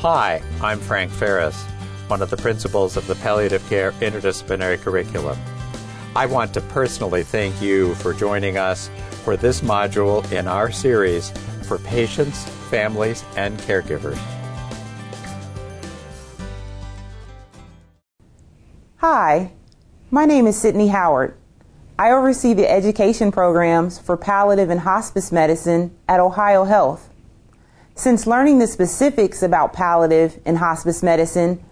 Hi, I'm Frank Ferris, one of the principals of the Palliative Care Interdisciplinary Curriculum. I want to personally thank you for joining us for this module in our series for patients, families, and caregivers. Hi, my name is Sydni Howard. I oversee the education programs for palliative and hospice medicine at Ohio Health. Since learning the specifics about palliative and hospice medicine,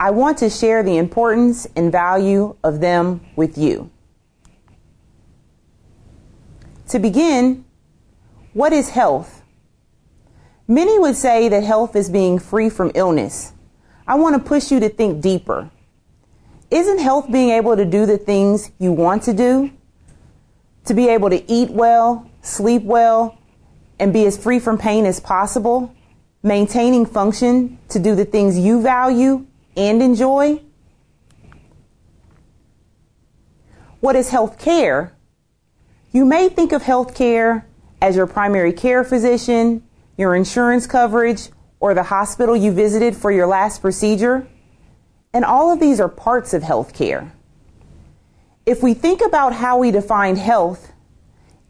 I want to share the importance and value of them with you. To begin, what is health? Many would say that health is being free from illness. I want to push you to think deeper. Isn't health being able to do the things you want to do? To be able to eat well, sleep well, and be as free from pain as possible? Maintaining function to do the things you value and enjoy? What is health care? You may think of health care as your primary care physician, your insurance coverage, or the hospital you visited for your last procedure. And all of these are parts of healthcare. If we think about how we define health,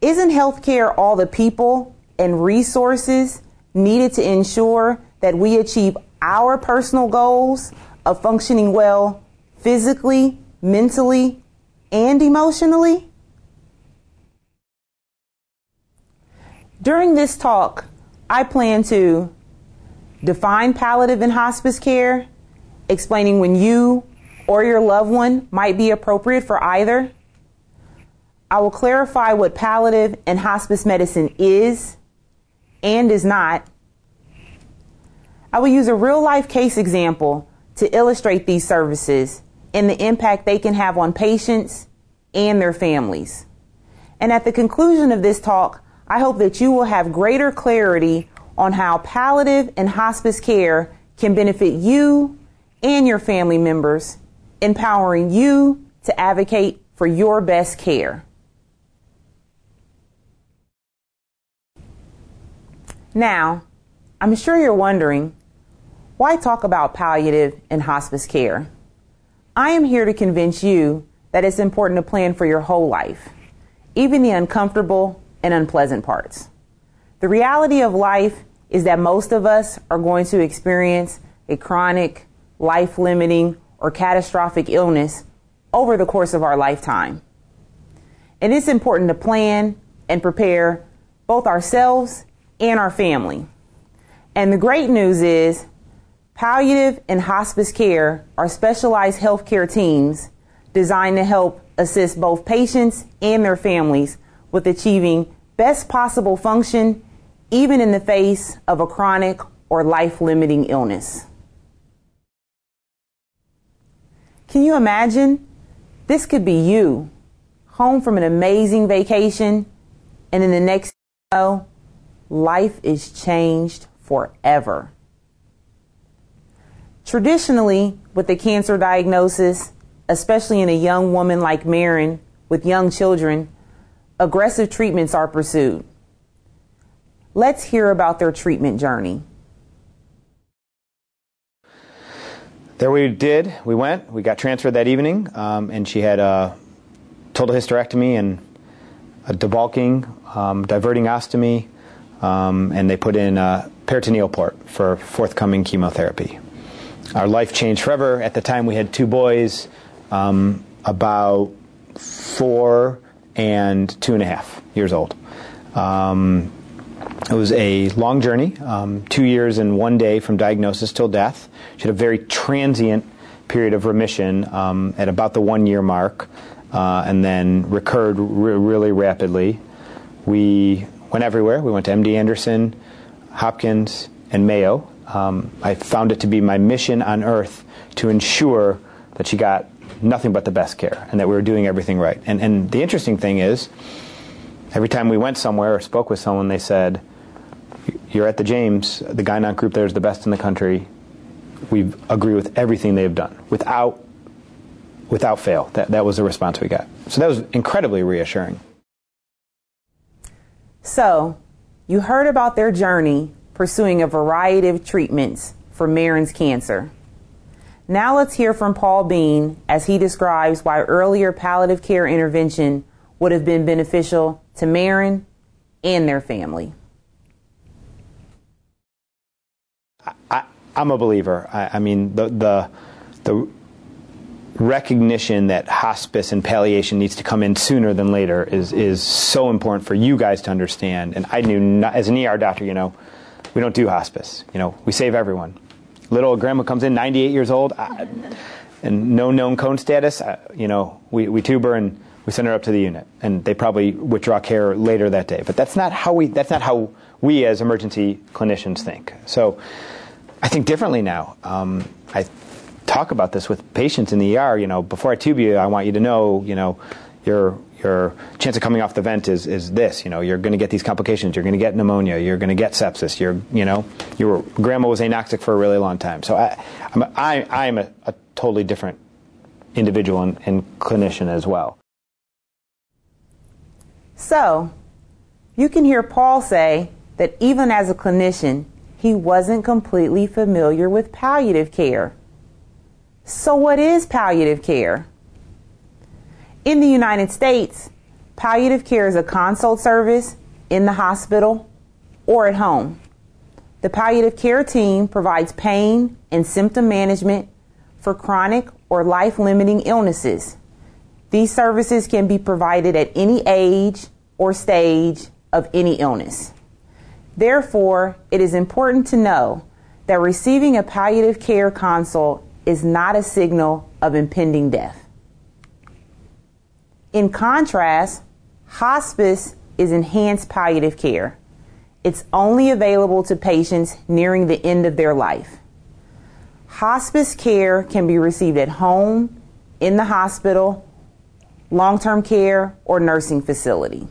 isn't healthcare all the people and resources needed to ensure that we achieve our personal goals of functioning well physically, mentally, and emotionally? During this talk, I plan to define palliative and hospice care explaining when you or your loved one might be appropriate for either. I will clarify what palliative and hospice medicine is and is not. I will use a real life case example to illustrate these services and the impact they can have on patients and their families. And at the conclusion of this talk, I hope that you will have greater clarity on how palliative and hospice care can benefit you and your family members, empowering you to advocate for your best care. Now, I'm sure you're wondering why talk about palliative and hospice care? I am here to convince you that it's important to plan for your whole life, even the uncomfortable and unpleasant parts. The reality of life is that most of us are going to experience a chronic life limiting, or catastrophic illness over the course of our lifetime. And it's important to plan and prepare both ourselves and our family. And the great news is palliative and hospice care are specialized healthcare teams designed to help assist both patients and their families with achieving best possible function even in the face of a chronic or life limiting illness. Can you imagine? This could be you, home from an amazing vacation, and in the next you life is changed forever. Traditionally, with a cancer diagnosis, especially in a young woman like Marin with young children, aggressive treatments are pursued. Let's hear about their treatment journey. there we did. We went. We got transferred that evening, um, and she had a total hysterectomy and a debulking, um, diverting ostomy, um, and they put in a peritoneal port for forthcoming chemotherapy. Our life changed forever. At the time, we had two boys, um, about four and two and a half years old. Um, it was a long journey, um, two years and one day from diagnosis till death. She had a very transient period of remission um, at about the one year mark, uh, and then recurred re- really rapidly. We went everywhere. We went to MD Anderson, Hopkins, and Mayo. Um, I found it to be my mission on earth to ensure that she got nothing but the best care and that we were doing everything right. And, and the interesting thing is, every time we went somewhere or spoke with someone, they said, You're at the James, the Gynonc group there is the best in the country. We agree with everything they've done without, without fail. That, that was the response we got. So that was incredibly reassuring. So, you heard about their journey pursuing a variety of treatments for Marin's cancer. Now let's hear from Paul Bean as he describes why earlier palliative care intervention would have been beneficial to Marin and their family. I, am a believer. I, I, mean, the, the, the recognition that hospice and palliation needs to come in sooner than later is, is so important for you guys to understand. And I knew, not, as an ER doctor, you know, we don't do hospice. You know, we save everyone. Little grandma comes in, 98 years old, I, and no known code status. I, you know, we, we tube her and we send her up to the unit, and they probably withdraw care later that day. But that's not how we. That's not how we as emergency clinicians think. So, I think differently now. Um, I talk about this with patients in the ER. You know, before I tube you, I want you to know, you know, your your chance of coming off the vent is, is this. You know, you're going to get these complications. You're going to get pneumonia. You're going to get sepsis. You're, you know, your grandma was anoxic for a really long time. So I, I'm, I, I'm a, a totally different individual and, and clinician as well. So, you can hear Paul say that even as a clinician, he wasn't completely familiar with palliative care. So, what is palliative care? In the United States, palliative care is a consult service in the hospital or at home. The palliative care team provides pain and symptom management for chronic or life limiting illnesses these services can be provided at any age or stage of any illness. Therefore, it is important to know that receiving a palliative care consult is not a signal of impending death. In contrast, hospice is enhanced palliative care. It's only available to patients nearing the end of their life. Hospice care can be received at home, in the hospital, long term care, or nursing facility.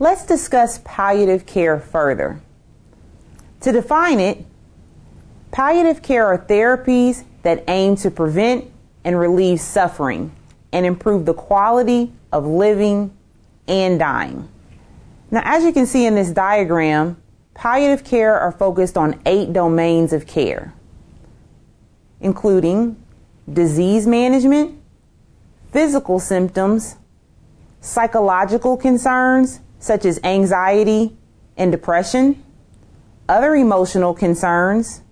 Let's discuss palliative care further. To define it, palliative care are therapies that aim to prevent and relieve suffering and improve the quality of living and dying. Now, as you can see in this diagram, palliative care are focused on eight domains of care, including disease management, physical symptoms, psychological concerns such as anxiety and depression, other emotional concerns,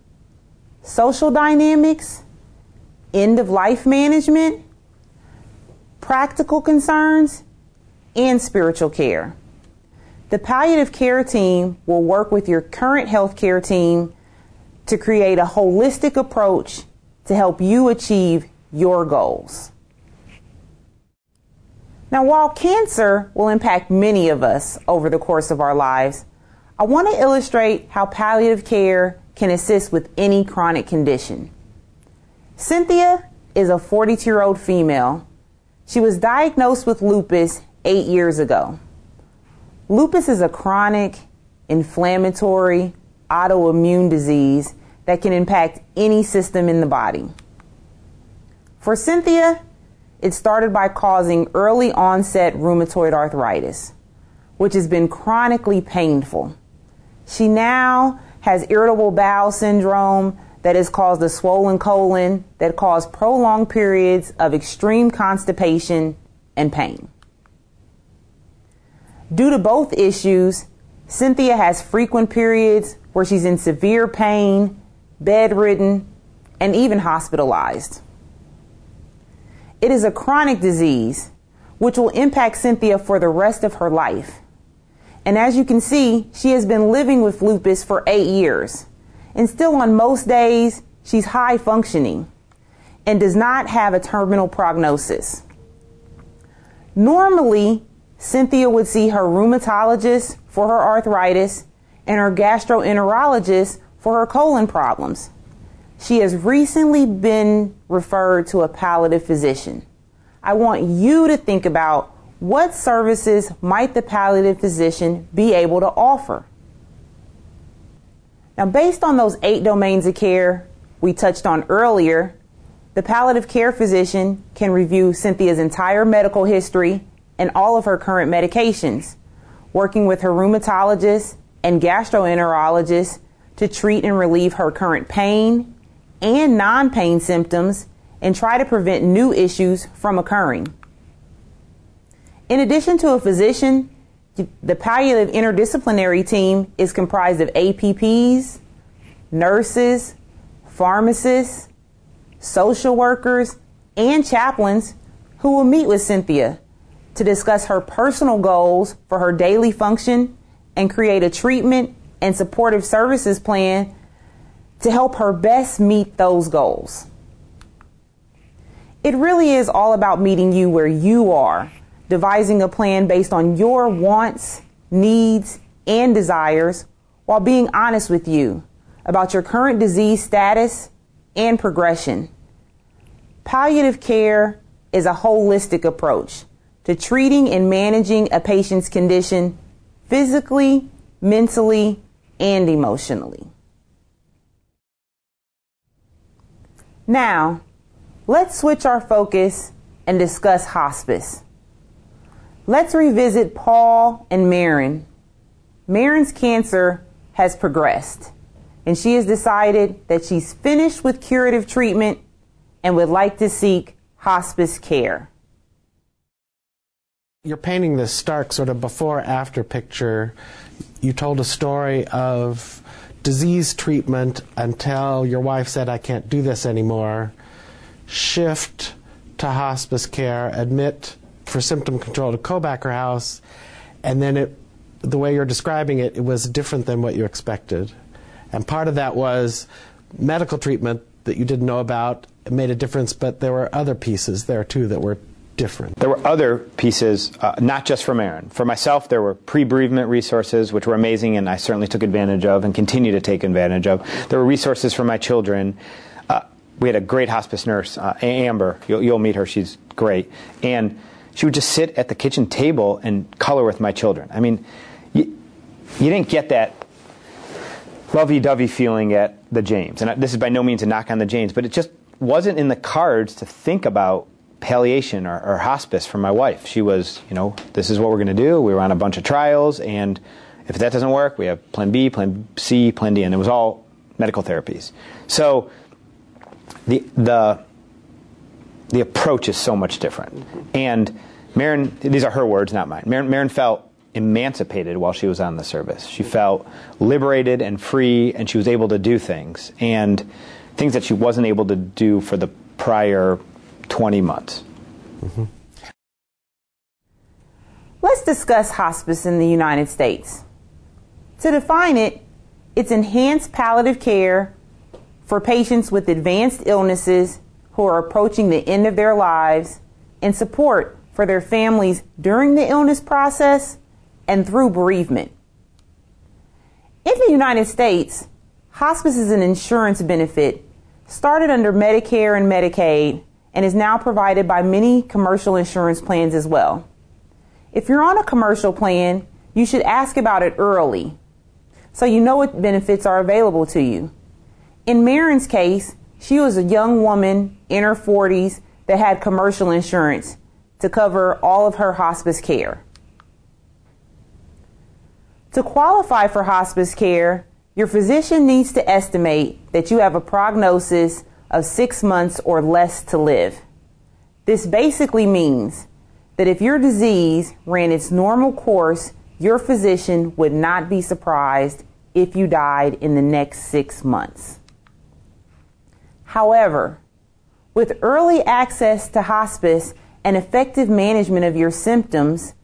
social dynamics, end of life management, practical concerns, and spiritual care. The palliative care team will work with your current healthcare team to create a holistic approach to help you achieve your goals. Now, while cancer will impact many of us over the course of our lives, I want to illustrate how palliative care can assist with any chronic condition. Cynthia is a 42 year old female. She was diagnosed with lupus eight years ago. Lupus is a chronic, inflammatory, autoimmune disease that can impact any system in the body. For Cynthia, it started by causing early onset rheumatoid arthritis, which has been chronically painful. She now has irritable bowel syndrome that has caused a swollen colon that caused prolonged periods of extreme constipation and pain. Due to both issues, Cynthia has frequent periods where she's in severe pain bedridden, and even hospitalized. It is a chronic disease which will impact Cynthia for the rest of her life. And as you can see, she has been living with lupus for eight years. And still, on most days, she's high functioning and does not have a terminal prognosis. Normally, Cynthia would see her rheumatologist for her arthritis and her gastroenterologist for her colon problems. She has recently been referred to a palliative physician. I want you to think about what services might the palliative physician be able to offer. Now, based on those eight domains of care we touched on earlier, the palliative care physician can review Cynthia's entire medical history and all of her current medications, working with her rheumatologist and gastroenterologist to treat and relieve her current pain and non pain symptoms and try to prevent new issues from occurring. In addition to a physician, the palliative interdisciplinary team is comprised of APPs, nurses, pharmacists, social workers, and chaplains who will meet with Cynthia to discuss her personal goals for her daily function and create a treatment and supportive services plan to help her best meet those goals. It really is all about meeting you where you are, devising a plan based on your wants, needs, and desires while being honest with you about your current disease status and progression. Palliative care is a holistic approach to treating and managing a patient's condition physically, mentally, and emotionally. Now, let's switch our focus and discuss hospice. Let's revisit Paul and Marin. Marin's cancer has progressed, and she has decided that she's finished with curative treatment and would like to seek hospice care. You're painting this stark sort of before after picture. You told a story of disease treatment until your wife said, I can't do this anymore, shift to hospice care, admit for symptom control to Kobacker House, and then it, the way you're describing it, it was different than what you expected. And part of that was medical treatment that you didn't know about made a difference, but there were other pieces there too that were different. There were other pieces, uh, not just from Aaron. For myself, there were pre-bereavement resources, which were amazing, and I certainly took advantage of and continue to take advantage of. There were resources for my children. Uh, we had a great hospice nurse, uh, Amber. You'll, you'll meet her; she's great, and she would just sit at the kitchen table and color with my children. I mean, you, you didn't get that lovey-dovey feeling at the James, and this is by no means a knock on the James, but it just wasn't in the cards to think about palliation or, or, hospice for my wife. She was, you know, this is what we're going to do. We were on a bunch of trials, and if that doesn't work, we have plan B, plan C, plan D, and it was all medical therapies. So the the the approach is so much different. And Marin, these are her words, not mine. Marin, Marin felt emancipated while she was on the service. She felt liberated and free, and she was able to do things and things that she wasn't able to do for the prior 20 months. Mm-hmm. Let's discuss hospice in the United States. To define it, it's enhanced palliative care for patients with advanced illnesses who are approaching the end of their lives and support for their families during the illness process and through bereavement. In the United States, hospice is an insurance benefit started under Medicare and Medicaid and is now provided by many commercial insurance plans as well. If you're on a commercial plan, you should ask about it early so you know what benefits are available to you. In Marin's case, she was a young woman in her 40s that had commercial insurance to cover all of her hospice care. To qualify for hospice care, your physician needs to estimate that you have a prognosis of six months or less to live. This basically means that if your disease ran its normal course, your physician would not be surprised if you died in the next six months. However, with early access to hospice and effective management of your symptoms,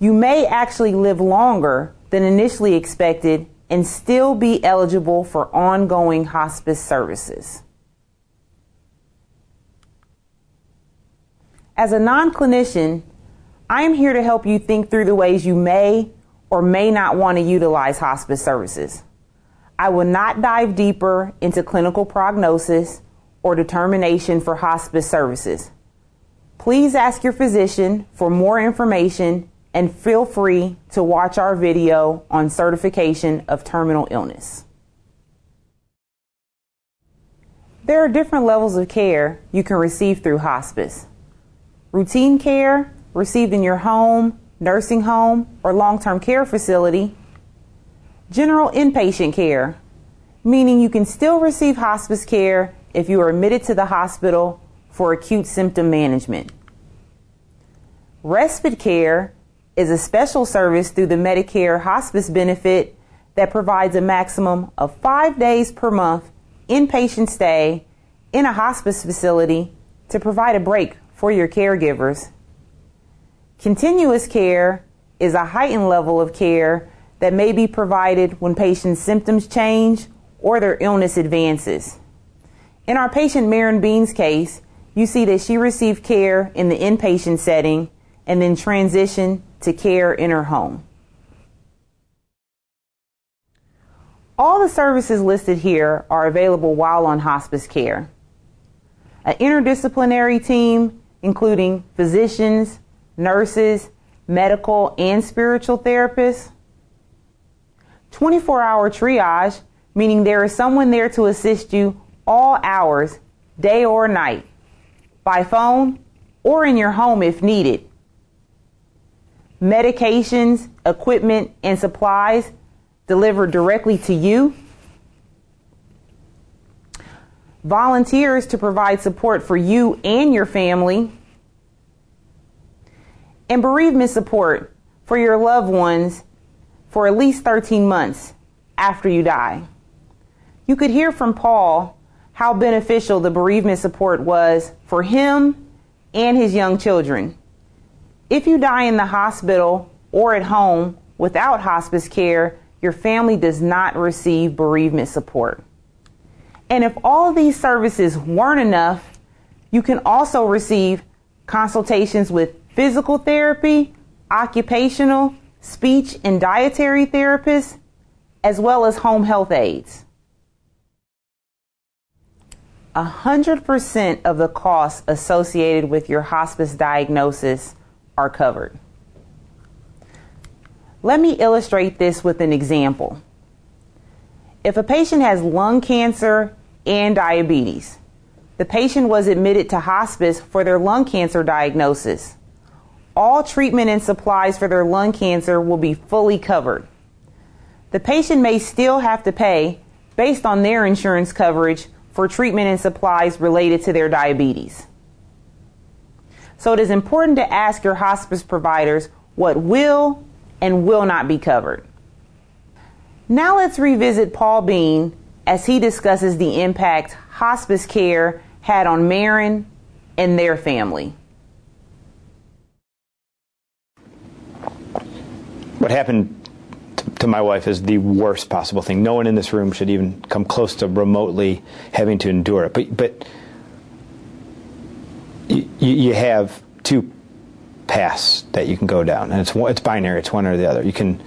you may actually live longer than initially expected and still be eligible for ongoing hospice services. As a non clinician, I am here to help you think through the ways you may or may not want to utilize hospice services. I will not dive deeper into clinical prognosis or determination for hospice services. Please ask your physician for more information and feel free to watch our video on certification of terminal illness. There are different levels of care you can receive through hospice. Routine care received in your home, nursing home, or long term care facility. General inpatient care, meaning you can still receive hospice care if you are admitted to the hospital for acute symptom management. Respite care is a special service through the Medicare hospice benefit that provides a maximum of five days per month inpatient stay in a hospice facility to provide a break for your caregivers. Continuous care is a heightened level of care that may be provided when patients' symptoms change or their illness advances. In our patient Marin Bean's case, you see that she received care in the inpatient setting and then transitioned to care in her home. All the services listed here are available while on hospice care. An interdisciplinary team, including physicians, nurses, medical, and spiritual therapists. 24 hour triage, meaning there is someone there to assist you all hours, day or night, by phone or in your home if needed. Medications, equipment, and supplies delivered directly to you. Volunteers to provide support for you and your family. And bereavement support for your loved ones for at least 13 months after you die. You could hear from Paul how beneficial the bereavement support was for him and his young children. If you die in the hospital or at home without hospice care, your family does not receive bereavement support. And if all these services weren't enough, you can also receive consultations with physical therapy, occupational, speech and dietary therapists, as well as home health aides. 100% of the costs associated with your hospice diagnosis are covered. Let me illustrate this with an example. If a patient has lung cancer and diabetes, the patient was admitted to hospice for their lung cancer diagnosis. All treatment and supplies for their lung cancer will be fully covered. The patient may still have to pay, based on their insurance coverage, for treatment and supplies related to their diabetes. So it is important to ask your hospice providers what will and will not be covered. Now let's revisit Paul Bean as he discusses the impact hospice care had on Marin and their family. What happened to my wife is the worst possible thing. No one in this room should even come close to remotely having to endure it. But but you, you have two paths that you can go down, and it's it's binary. It's one or the other. You can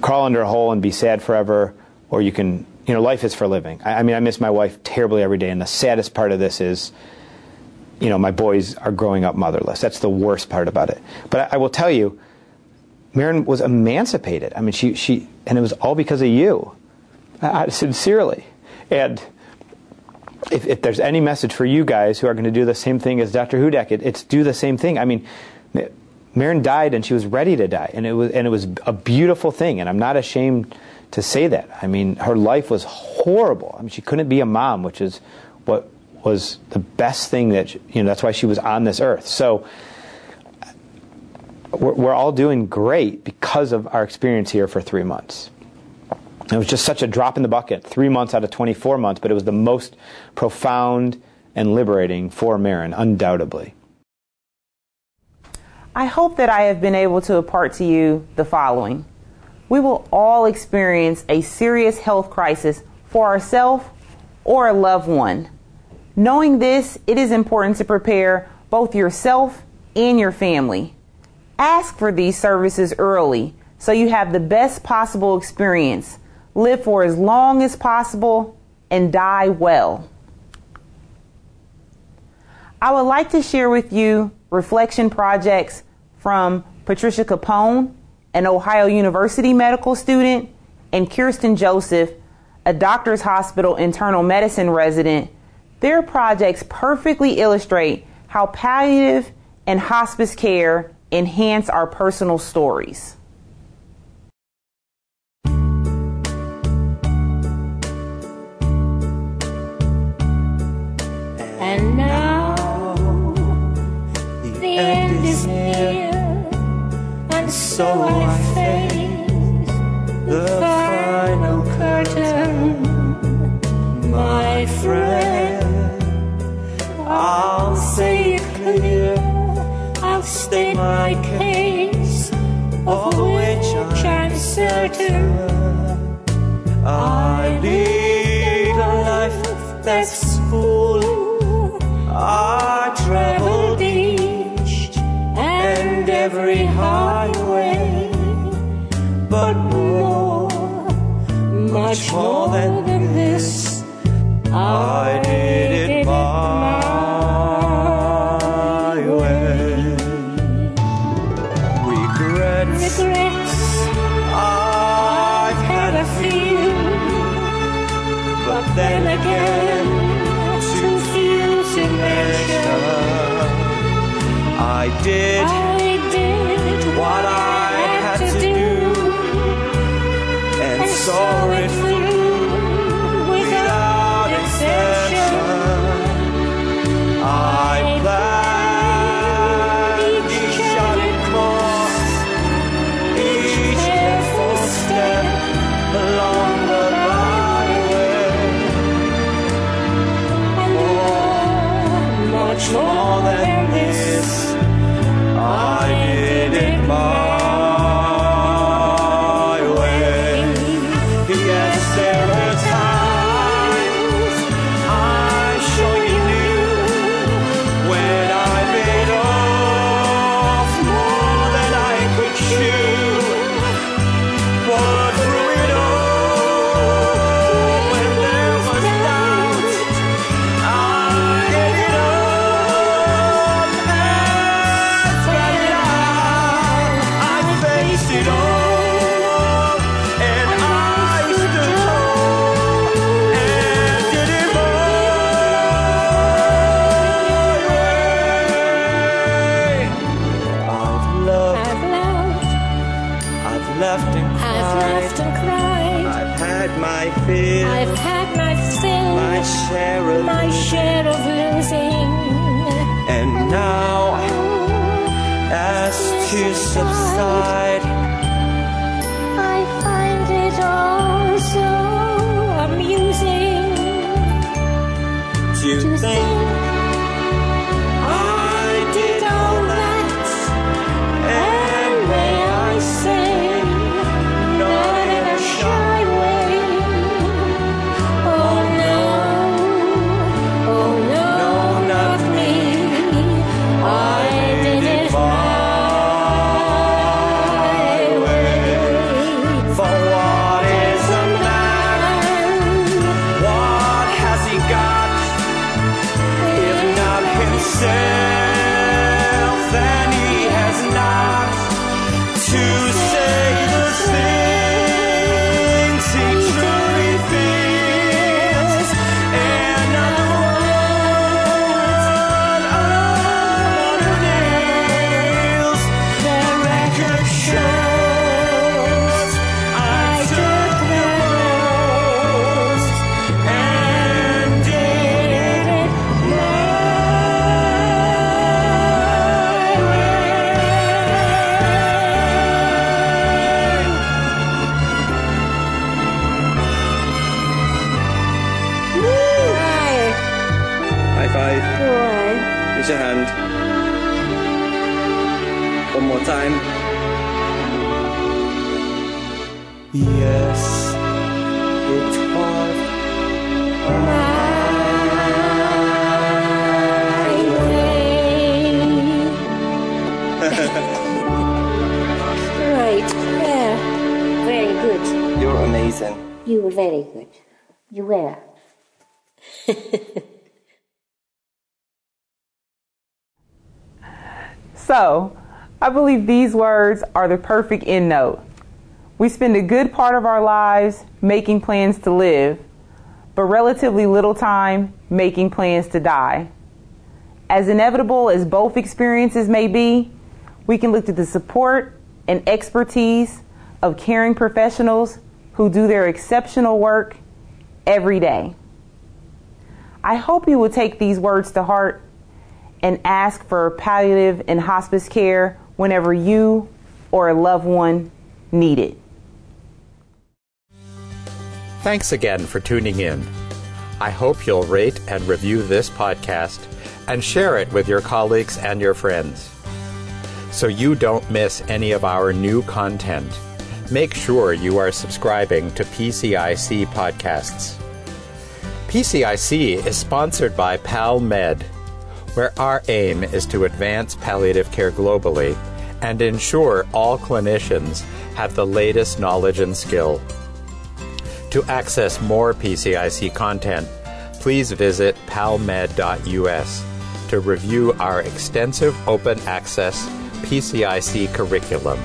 crawl under a hole and be sad forever, or you can you know life is for living. I, I mean, I miss my wife terribly every day, and the saddest part of this is. You know, my boys are growing up motherless. That's the worst part about it. But I, I will tell you, Marin was emancipated. I mean, she, she, and it was all because of you, uh, sincerely. And if, if, there's any message for you guys who are going to do the same thing as Dr. Hudak, it, it's do the same thing. I mean, Marin died and she was ready to die, and it was and it was a beautiful thing. And I'm not ashamed to say that. I mean, her life was horrible. I mean, she couldn't be a mom, which is what was the best thing that you know. That's why she was on this earth. So we're, we're all doing great because of our experience here for three months. It was just such a drop in the bucket, three months out of 24 months, but it was the most profound and liberating for Marin, undoubtedly. I hope that I have been able to impart to you the following. We will all experience a serious health crisis for ourselves or a loved one. Knowing this, it is important to prepare both yourself and your family. Ask for these services early so you have the best possible experience. Live for as long as possible and die well. I would like to share with you reflection projects from Patricia Capone, an Ohio University medical student, and Kirsten Joseph, a doctor's hospital internal medicine resident. Their projects perfectly illustrate how palliative and hospice care enhance our personal stories. And now the end is near, and so I face the final curtain, my friend. My case, of which I'm certain. I lead a life that's full. I traveled each and every highway, but more, much more than did I did what I had to do. and saw right, there. Very good. You're amazing. You were very good. You were. So, I believe these words are the perfect end note. We spend a good part of our lives making plans to live, but relatively little time making plans to die. As inevitable as both experiences may be, we can look to the support and expertise of caring professionals who do their exceptional work every day. I hope you will take these words to heart and ask for palliative and hospice care whenever you or a loved one need it. Thanks again for tuning in. I hope you'll rate and review this podcast and share it with your colleagues and your friends. So you don't miss any of our new content, make sure you are subscribing to PCIC podcasts. PCIC is sponsored by PalMed, where our aim is to advance palliative care globally and ensure all clinicians have the latest knowledge and skill. To access more PCIC content, please visit palmed.us to review our extensive open access PCIC curriculum.